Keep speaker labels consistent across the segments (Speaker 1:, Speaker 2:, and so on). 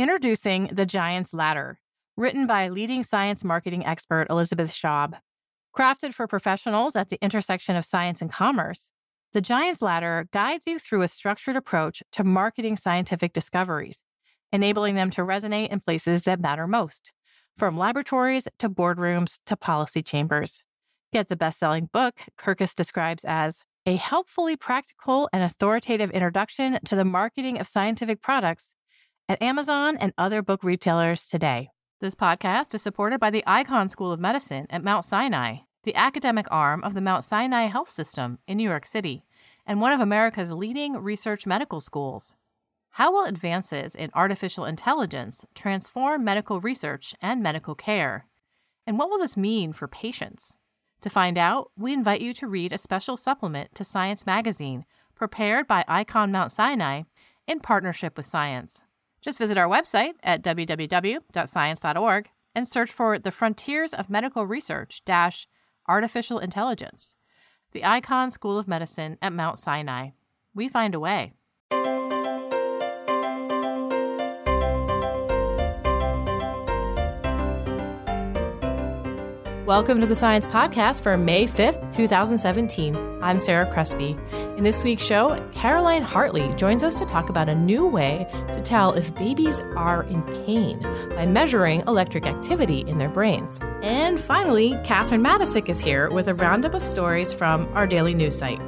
Speaker 1: Introducing The Giant's Ladder, written by leading science marketing expert Elizabeth Schaub. Crafted for professionals at the intersection of science and commerce, The Giant's Ladder guides you through a structured approach to marketing scientific discoveries, enabling them to resonate in places that matter most, from laboratories to boardrooms to policy chambers. Get the best selling book Kirkus describes as a helpfully practical and authoritative introduction to the marketing of scientific products at Amazon and other book retailers today. This podcast is supported by the Icahn School of Medicine at Mount Sinai, the academic arm of the Mount Sinai Health System in New York City, and one of America's leading research medical schools. How will advances in artificial intelligence transform medical research and medical care? And what will this mean for patients? To find out, we invite you to read a special supplement to Science Magazine prepared by Icahn Mount Sinai in partnership with Science. Just visit our website at www.science.org and search for the Frontiers of Medical Research dash Artificial Intelligence, the Icahn School of Medicine at Mount Sinai. We find a way. Welcome to the Science Podcast for May 5th, 2017. I'm Sarah Crespi. In this week's show, Caroline Hartley joins us to talk about a new way to tell if babies are in pain by measuring electric activity in their brains. And finally, Catherine Matacic is here with a roundup of stories from our daily news site.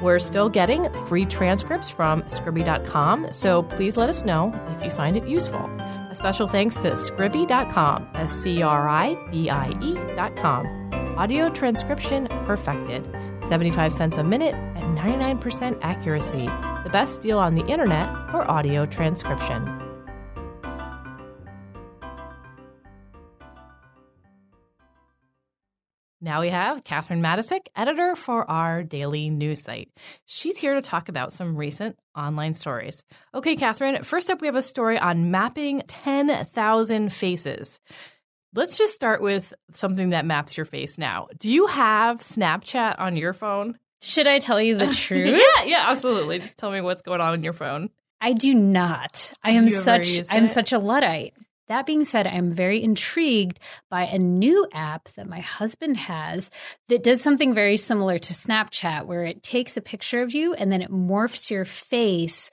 Speaker 1: We're still getting free transcripts from Scribie.com, so please let us know if you find it useful. A special thanks to Scribie.com, S C R I B I E.com. Audio transcription perfected. 75 cents a minute and 99% accuracy. The best deal on the internet for audio transcription. Now we have Catherine Matacic, editor for our daily news site. She's here to talk about some recent online stories. Okay, Catherine, first up, we have a story on mapping 10,000 faces. Let's just start with something that maps your face now. Do you have Snapchat on your phone?
Speaker 2: Should I tell you the truth?
Speaker 1: yeah, yeah, absolutely. Just tell me what's going on in your phone.
Speaker 2: I do not. I am such I'm such a luddite. That being said, I'm very intrigued by a new app that my husband has that does something very similar to Snapchat, where it takes a picture of you and then it morphs your face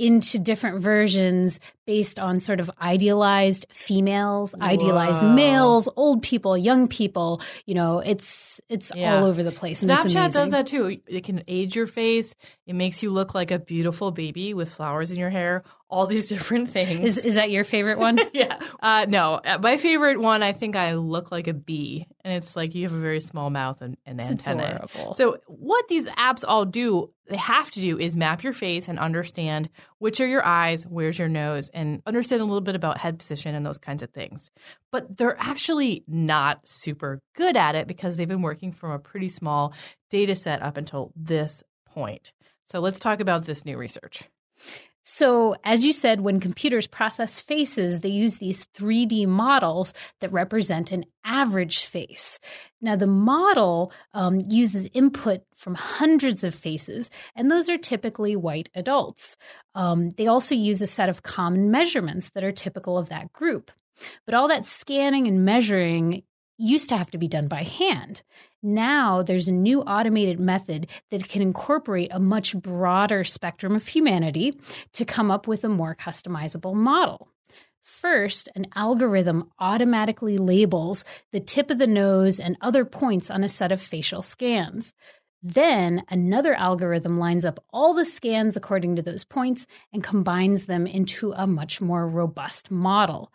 Speaker 2: into different versions based on sort of idealized females, Whoa. idealized males, old people, young people. You know, it's it's yeah. all over the place.
Speaker 1: Snapchat does that too. It can age your face. It makes you look like a beautiful baby with flowers in your hair. All these different things.
Speaker 2: Is is that your favorite one?
Speaker 1: yeah. Uh, no, uh, my favorite one. I think I look like a bee, and it's like you have a very small mouth and, and antenna.
Speaker 2: Adorable.
Speaker 1: So what these apps all do they have to do is map your face and understand which are your eyes, where's your nose, and understand a little bit about head position and those kinds of things. But they're actually not super good at it because they've been working from a pretty small data set up until this point. So let's talk about this new research.
Speaker 2: So, as you said, when computers process faces, they use these 3D models that represent an average face. Now, the model um, uses input from hundreds of faces, and those are typically white adults. Um, they also use a set of common measurements that are typical of that group. But all that scanning and measuring used to have to be done by hand. Now there's a new automated method that can incorporate a much broader spectrum of humanity to come up with a more customizable model. First, an algorithm automatically labels the tip of the nose and other points on a set of facial scans. Then another algorithm lines up all the scans according to those points and combines them into a much more robust model.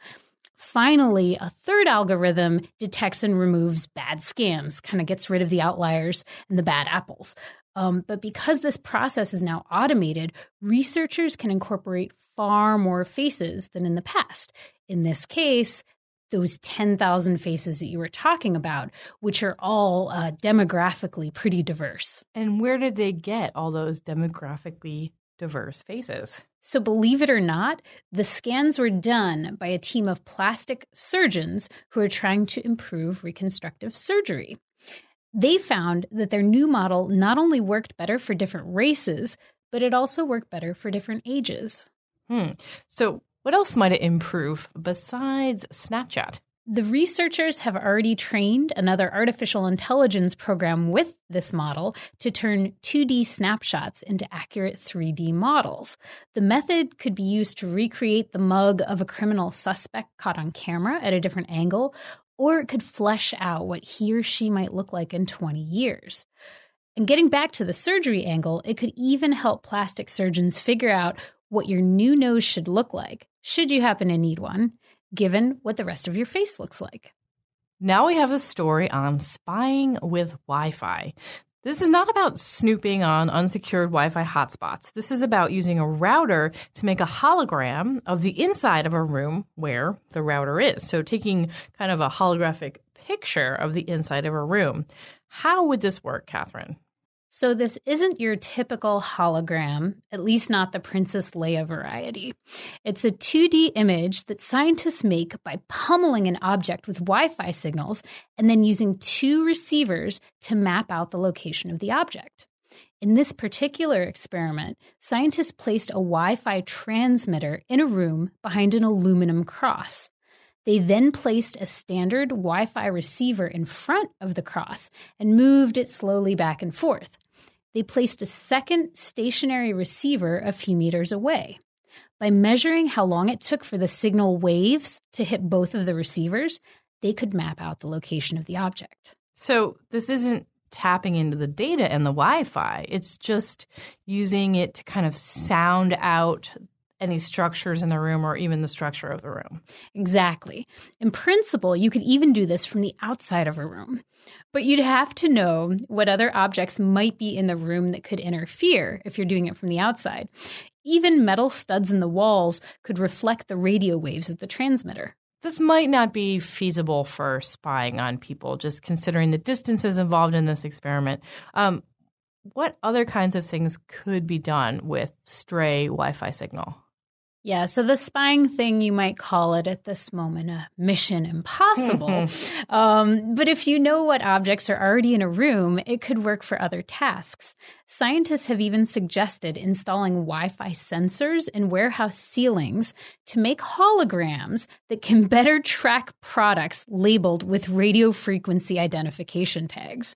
Speaker 2: Finally, a third algorithm detects and removes bad scans, kind of gets rid of the outliers and the bad apples. Um, but because this process is now automated, researchers can incorporate far more faces than in the past. In this case, those 10,000 faces that you were talking about, which are all uh, demographically pretty diverse.
Speaker 1: And where did they get all those demographically diverse faces?
Speaker 2: So, believe it or not, the scans were done by a team of plastic surgeons who are trying to improve reconstructive surgery. They found that their new model not only worked better for different races, but it also worked better for different ages.
Speaker 1: Hmm. So, What else might it improve besides Snapchat?
Speaker 2: The researchers have already trained another artificial intelligence program with this model to turn 2D snapshots into accurate 3D models. The method could be used to recreate the mug of a criminal suspect caught on camera at a different angle, or it could flesh out what he or she might look like in 20 years. And getting back to the surgery angle, it could even help plastic surgeons figure out what your new nose should look like, should you happen to need one given what the rest of your face looks like.
Speaker 1: Now we have a story on spying with Wi Fi. This is not about snooping on unsecured Wi Fi hotspots. This is about using a router to make a hologram of the inside of a room where the router is. So, taking kind of a holographic picture of the inside of a room. How would this work, Catherine?
Speaker 2: So, this isn't your typical hologram, at least not the Princess Leia variety. It's a 2D image that scientists make by pummeling an object with Wi Fi signals and then using two receivers to map out the location of the object. In this particular experiment, scientists placed a Wi Fi transmitter in a room behind an aluminum cross. They then placed a standard Wi Fi receiver in front of the cross and moved it slowly back and forth they placed a second stationary receiver a few meters away. By measuring how long it took for the signal waves to hit both of the receivers, they could map out the location of the object.
Speaker 1: So, this isn't tapping into the data and the Wi Fi, it's just using it to kind of sound out any structures in the room or even the structure of the room.
Speaker 2: Exactly. In principle, you could even do this from the outside of a room. But you'd have to know what other objects might be in the room that could interfere if you're doing it from the outside. Even metal studs in the walls could reflect the radio waves of the transmitter.
Speaker 1: This might not be feasible for spying on people, just considering the distances involved in this experiment. Um, what other kinds of things could be done with stray Wi Fi signal?
Speaker 2: Yeah, so the spying thing, you might call it at this moment a mission impossible. um, but if you know what objects are already in a room, it could work for other tasks. Scientists have even suggested installing Wi Fi sensors in warehouse ceilings to make holograms that can better track products labeled with radio frequency identification tags.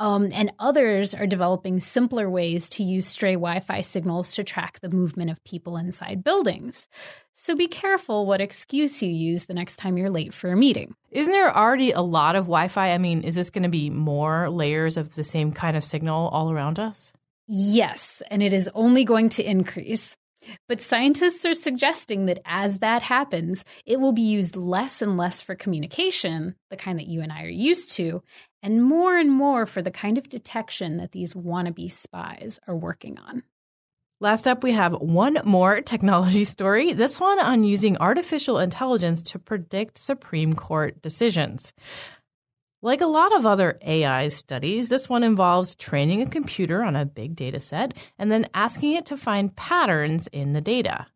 Speaker 2: Um, and others are developing simpler ways to use stray Wi Fi signals to track the movement of people inside buildings. So be careful what excuse you use the next time you're late for a meeting.
Speaker 1: Isn't there already a lot of Wi Fi? I mean, is this going to be more layers of the same kind of signal all around us?
Speaker 2: Yes, and it is only going to increase. But scientists are suggesting that as that happens, it will be used less and less for communication, the kind that you and I are used to, and more and more for the kind of detection that these wannabe spies are working on.
Speaker 1: Last up, we have one more technology story, this one on using artificial intelligence to predict Supreme Court decisions. Like a lot of other AI studies, this one involves training a computer on a big data set and then asking it to find patterns in the data.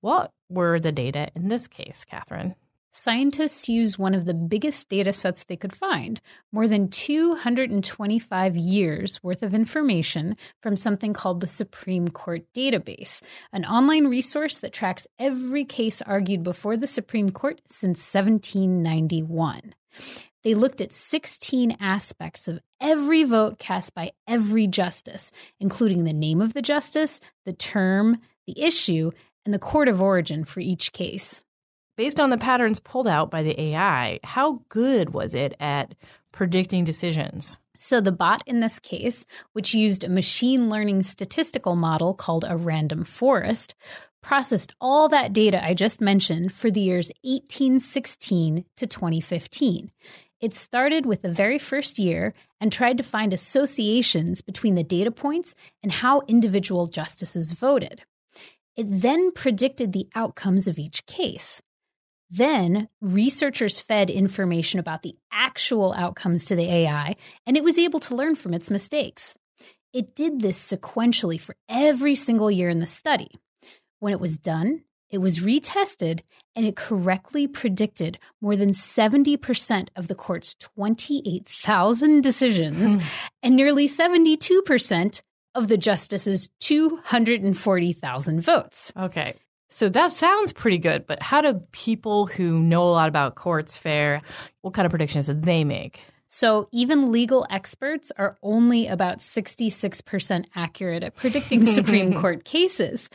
Speaker 1: What were the data in this case, Catherine?
Speaker 2: Scientists used one of the biggest data sets they could find, more than 225 years worth of information from something called the Supreme Court Database, an online resource that tracks every case argued before the Supreme Court since 1791. They looked at 16 aspects of every vote cast by every justice, including the name of the justice, the term, the issue, and the court of origin for each case
Speaker 1: based on the patterns pulled out by the AI, how good was it at predicting decisions?
Speaker 2: So, the bot in this case, which used a machine learning statistical model called a random forest, processed all that data I just mentioned for the years 1816 to 2015. It started with the very first year and tried to find associations between the data points and how individual justices voted. It then predicted the outcomes of each case. Then researchers fed information about the actual outcomes to the AI, and it was able to learn from its mistakes. It did this sequentially for every single year in the study. When it was done, it was retested and it correctly predicted more than 70% of the court's 28,000 decisions hmm. and nearly 72% of the justices' 240,000 votes.
Speaker 1: Okay. So that sounds pretty good, but how do people who know a lot about courts fare? What kind of predictions do they make?
Speaker 2: So even legal experts are only about 66% accurate at predicting Supreme Court cases.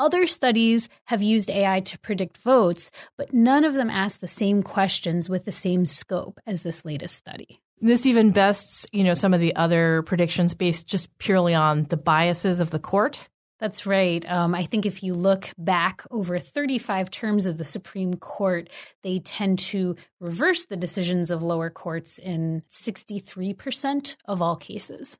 Speaker 2: Other studies have used AI to predict votes, but none of them ask the same questions with the same scope as this latest study.
Speaker 1: This even bests, you know, some of the other predictions based just purely on the biases of the court.
Speaker 2: That's right. Um, I think if you look back over 35 terms of the Supreme Court, they tend to reverse the decisions of lower courts in 63% of all cases.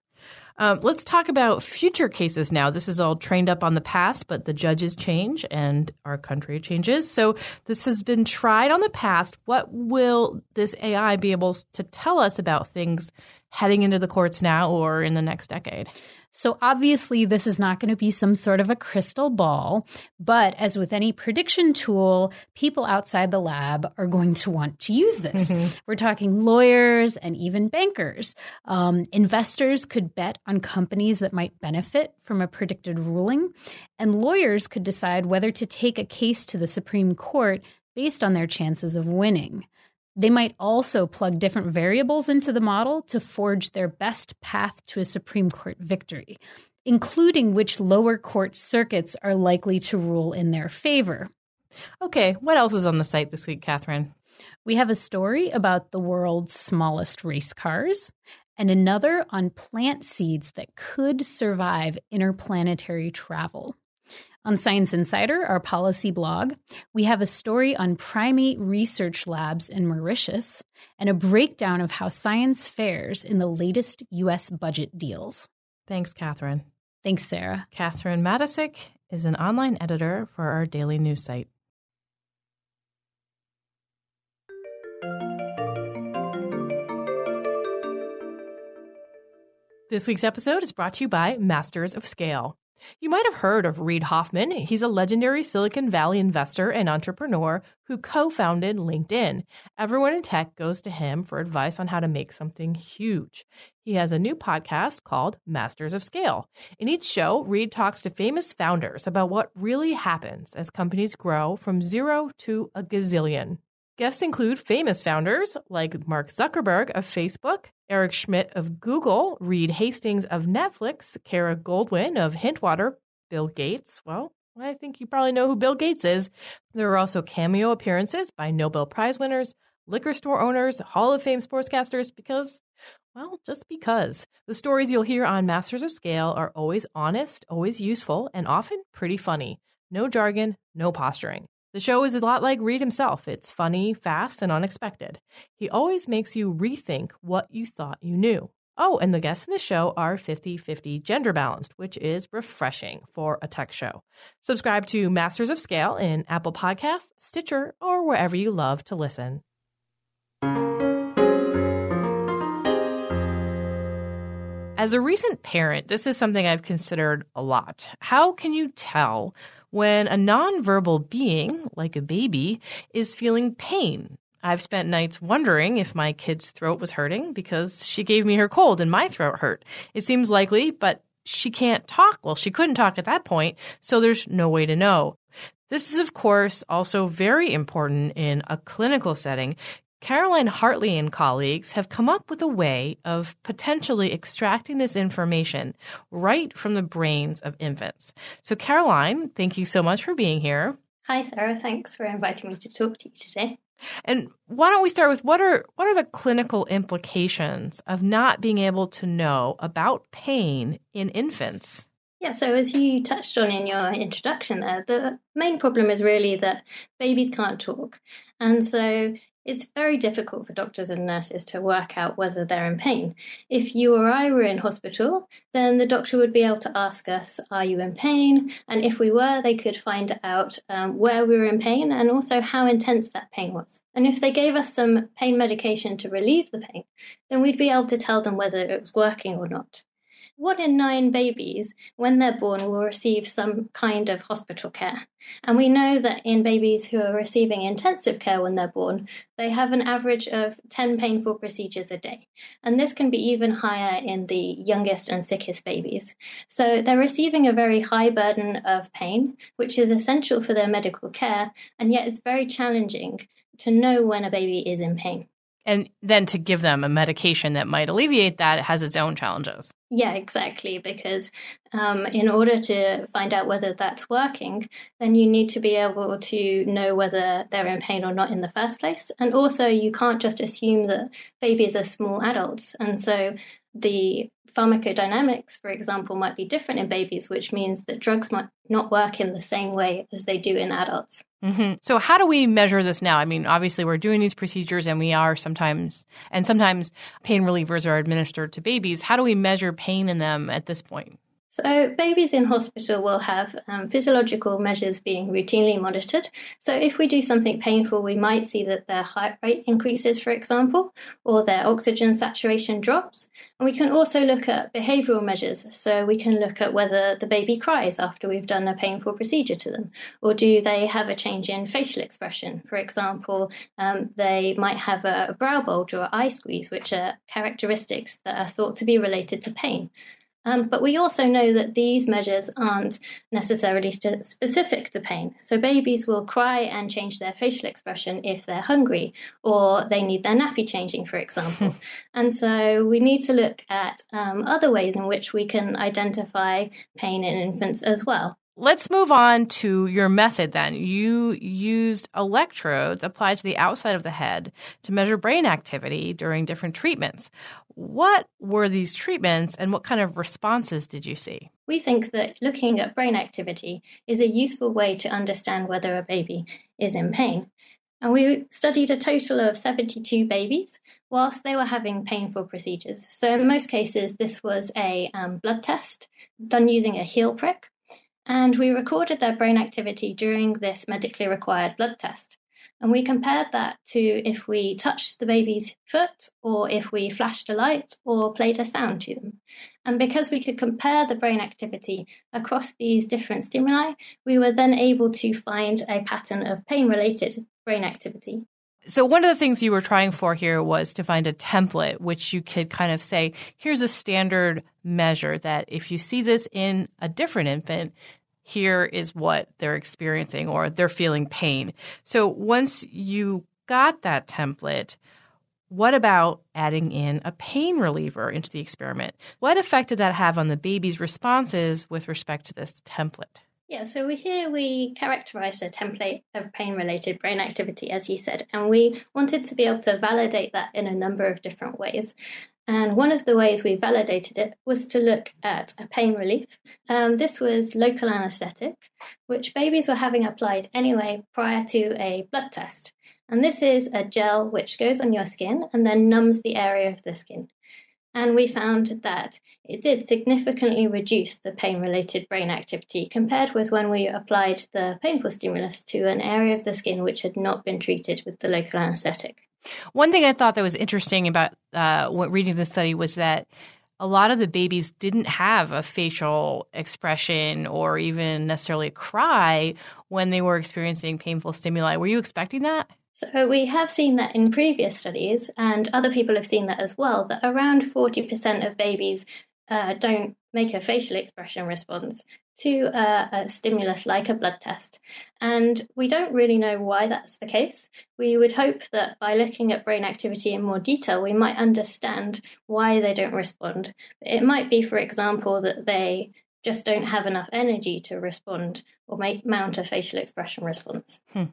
Speaker 1: Um, let's talk about future cases now. This is all trained up on the past, but the judges change and our country changes. So this has been tried on the past. What will this AI be able to tell us about things heading into the courts now or in the next decade?
Speaker 2: So, obviously, this is not going to be some sort of a crystal ball, but as with any prediction tool, people outside the lab are going to want to use this. Mm-hmm. We're talking lawyers and even bankers. Um, investors could bet on companies that might benefit from a predicted ruling, and lawyers could decide whether to take a case to the Supreme Court based on their chances of winning. They might also plug different variables into the model to forge their best path to a Supreme Court victory, including which lower court circuits are likely to rule in their favor.
Speaker 1: Okay, what else is on the site this week, Catherine?
Speaker 2: We have a story about the world's smallest race cars and another on plant seeds that could survive interplanetary travel. On Science Insider, our policy blog, we have a story on primate research labs in Mauritius and a breakdown of how science fares in the latest U.S. budget deals.
Speaker 1: Thanks, Catherine.
Speaker 2: Thanks, Sarah.
Speaker 1: Catherine Matacic is an online editor for our daily news site. This week's episode is brought to you by Masters of Scale. You might have heard of Reid Hoffman. He's a legendary Silicon Valley investor and entrepreneur who co founded LinkedIn. Everyone in tech goes to him for advice on how to make something huge. He has a new podcast called Masters of Scale. In each show, Reid talks to famous founders about what really happens as companies grow from zero to a gazillion. Guests include famous founders like Mark Zuckerberg of Facebook, Eric Schmidt of Google, Reed Hastings of Netflix, Kara Goldin of Hintwater, Bill Gates. Well, I think you probably know who Bill Gates is. There are also cameo appearances by Nobel Prize winners, liquor store owners, Hall of Fame sportscasters, because, well, just because. The stories you'll hear on Masters of Scale are always honest, always useful, and often pretty funny. No jargon, no posturing. The show is a lot like Reid himself. It's funny, fast, and unexpected. He always makes you rethink what you thought you knew. Oh, and the guests in the show are 50 50 gender balanced, which is refreshing for a tech show. Subscribe to Masters of Scale in Apple Podcasts, Stitcher, or wherever you love to listen. As a recent parent, this is something I've considered a lot. How can you tell when a nonverbal being, like a baby, is feeling pain. I've spent nights wondering if my kid's throat was hurting because she gave me her cold and my throat hurt. It seems likely, but she can't talk. Well, she couldn't talk at that point, so there's no way to know. This is, of course, also very important in a clinical setting Caroline Hartley and colleagues have come up with a way of potentially extracting this information right from the brains of infants. So, Caroline, thank you so much for being here.
Speaker 3: Hi, Sarah. Thanks for inviting me to talk to you today.
Speaker 1: And why don't we start with what are what are the clinical implications of not being able to know about pain in infants?
Speaker 3: Yeah, so as you touched on in your introduction there, the main problem is really that babies can't talk. And so it's very difficult for doctors and nurses to work out whether they're in pain. If you or I were in hospital, then the doctor would be able to ask us, Are you in pain? And if we were, they could find out um, where we were in pain and also how intense that pain was. And if they gave us some pain medication to relieve the pain, then we'd be able to tell them whether it was working or not. One in nine babies, when they're born, will receive some kind of hospital care. And we know that in babies who are receiving intensive care when they're born, they have an average of 10 painful procedures a day. And this can be even higher in the youngest and sickest babies. So they're receiving a very high burden of pain, which is essential for their medical care. And yet it's very challenging to know when a baby is in pain.
Speaker 1: And then to give them a medication that might alleviate that has its own challenges.
Speaker 3: Yeah, exactly. Because um, in order to find out whether that's working, then you need to be able to know whether they're in pain or not in the first place. And also, you can't just assume that babies are small adults. And so, the pharmacodynamics, for example, might be different in babies, which means that drugs might not work in the same way as they do in adults.
Speaker 1: Mm-hmm. So, how do we measure this now? I mean, obviously, we're doing these procedures and we are sometimes, and sometimes pain relievers are administered to babies. How do we measure pain in them at this point?
Speaker 3: So, babies in hospital will have um, physiological measures being routinely monitored. So, if we do something painful, we might see that their heart rate increases, for example, or their oxygen saturation drops. And we can also look at behavioral measures. So, we can look at whether the baby cries after we've done a painful procedure to them, or do they have a change in facial expression? For example, um, they might have a brow bulge or eye squeeze, which are characteristics that are thought to be related to pain. Um, but we also know that these measures aren't necessarily st- specific to pain. So babies will cry and change their facial expression if they're hungry or they need their nappy changing, for example. and so we need to look at um, other ways in which we can identify pain in infants as well.
Speaker 1: Let's move on to your method then. You used electrodes applied to the outside of the head to measure brain activity during different treatments. What were these treatments and what kind of responses did you see?
Speaker 3: We think that looking at brain activity is a useful way to understand whether a baby is in pain. And we studied a total of 72 babies whilst they were having painful procedures. So, in most cases, this was a um, blood test done using a heel prick and we recorded their brain activity during this medically required blood test. And we compared that to if we touched the baby's foot or if we flashed a light or played a sound to them. And because we could compare the brain activity across these different stimuli, we were then able to find a pattern of pain related brain activity.
Speaker 1: So, one of the things you were trying for here was to find a template which you could kind of say, here's a standard measure that if you see this in a different infant, here is what they're experiencing or they're feeling pain. So once you got that template, what about adding in a pain reliever into the experiment? What effect did that have on the baby's responses with respect to this template?
Speaker 3: Yeah, so here we characterize a template of pain related brain activity, as you said, and we wanted to be able to validate that in a number of different ways. And one of the ways we validated it was to look at a pain relief. Um, this was local anesthetic, which babies were having applied anyway prior to a blood test. And this is a gel which goes on your skin and then numbs the area of the skin. And we found that it did significantly reduce the pain related brain activity compared with when we applied the painful stimulus to an area of the skin which had not been treated with the local anesthetic.
Speaker 1: One thing I thought that was interesting about uh, what reading the study was that a lot of the babies didn't have a facial expression or even necessarily a cry when they were experiencing painful stimuli. Were you expecting that?
Speaker 3: So we have seen that in previous studies, and other people have seen that as well, that around 40% of babies uh, don't make a facial expression response to a, a, stimulus like a blood test. And we don't really know why that's the case. We would hope that by looking at brain activity in more detail, we might understand why they don't respond. It might be, for example, that they just don't have enough energy to respond or make, mount a facial expression response.
Speaker 1: Hmm.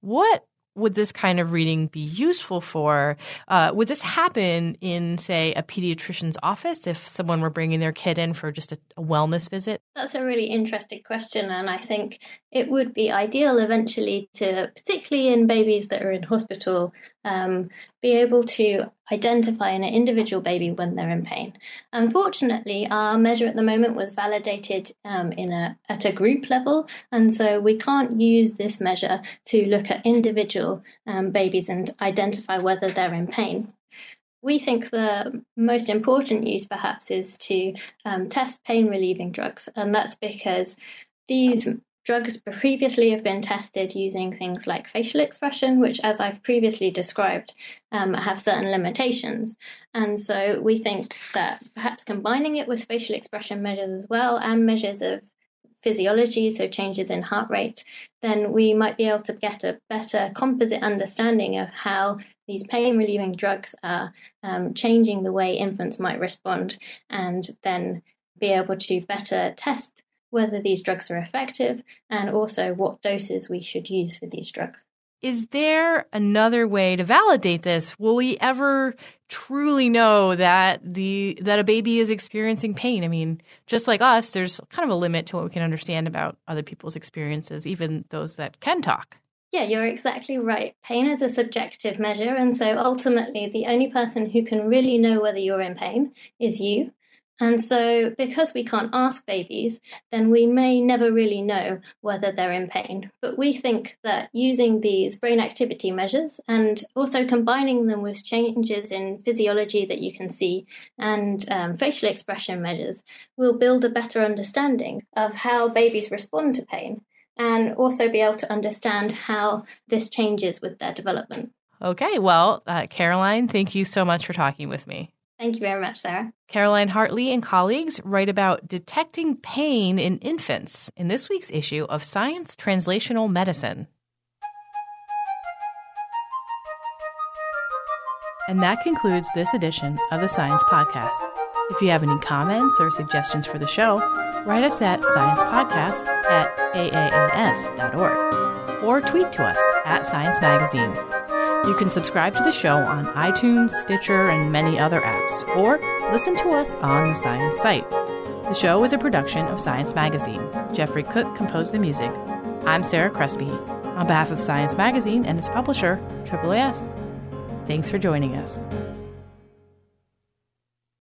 Speaker 1: What would this kind of reading be useful for? Uh, would this happen in, say, a pediatrician's office if someone were bringing their kid in for just a, a, wellness visit?
Speaker 3: That's a really interesting question. And I think it would be ideal eventually to, particularly in babies that are in hospital, um, be able to identify an individual baby when they're in pain. Unfortunately, our measure at the moment was validated um, in a, at a group level, and so we can't use this measure to look at individual um, babies and identify whether they're in pain. We think the most important use, perhaps, is to um, test pain relieving drugs. And that's because these drugs previously have been tested using things like facial expression, which, as I've previously described, um, have certain limitations. And so we think that perhaps combining it with facial expression measures as well and measures of physiology, so changes in heart rate, then we might be able to get a better composite understanding of how these pain relieving drugs are um, changing the way infants might respond, and then be able to better test whether these drugs are effective and also what doses we should use for these drugs.
Speaker 1: Is there another way to validate this? Will we ever truly know that the that a baby is experiencing pain? I mean, just like us, there's kind of a limit to what we can understand about other people's experiences, even those that can talk.
Speaker 3: Yeah, you're exactly right. Pain is a subjective measure, and so ultimately, the only person who can really know whether you're in pain is you. And so, because we can't ask babies, then we may never really know whether they're in pain. But we think that using these brain activity measures and also combining them with changes in physiology that you can see and um, facial expression measures will build a better understanding of how babies respond to pain and also be able to understand how this changes with their development.
Speaker 1: Okay, well, uh, Caroline, thank you so much for talking with me.
Speaker 3: Thank you very much, Sarah.
Speaker 1: Caroline Hartley and colleagues write about detecting pain in infants in this week's issue of Science Translational Medicine. And that concludes this edition of the Science Podcast. If you have any comments or suggestions for the show, write us at sciencepodcast at aaas.org or tweet to us at Science Magazine. You can subscribe to the show on iTunes, Stitcher, and many other apps, or listen to us on the Science site. The show is a production of Science Magazine. Jeffrey Cook composed the music. I'm Sarah Crespi, on behalf of Science Magazine and its publisher, AAAS. Thanks for joining us.